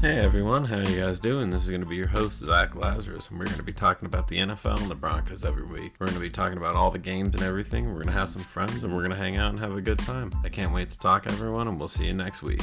Hey everyone, how you guys doing? This is going to be your host, Zach Lazarus, and we're going to be talking about the NFL and the Broncos every week. We're going to be talking about all the games and everything. We're going to have some friends, and we're going to hang out and have a good time. I can't wait to talk, everyone, and we'll see you next week.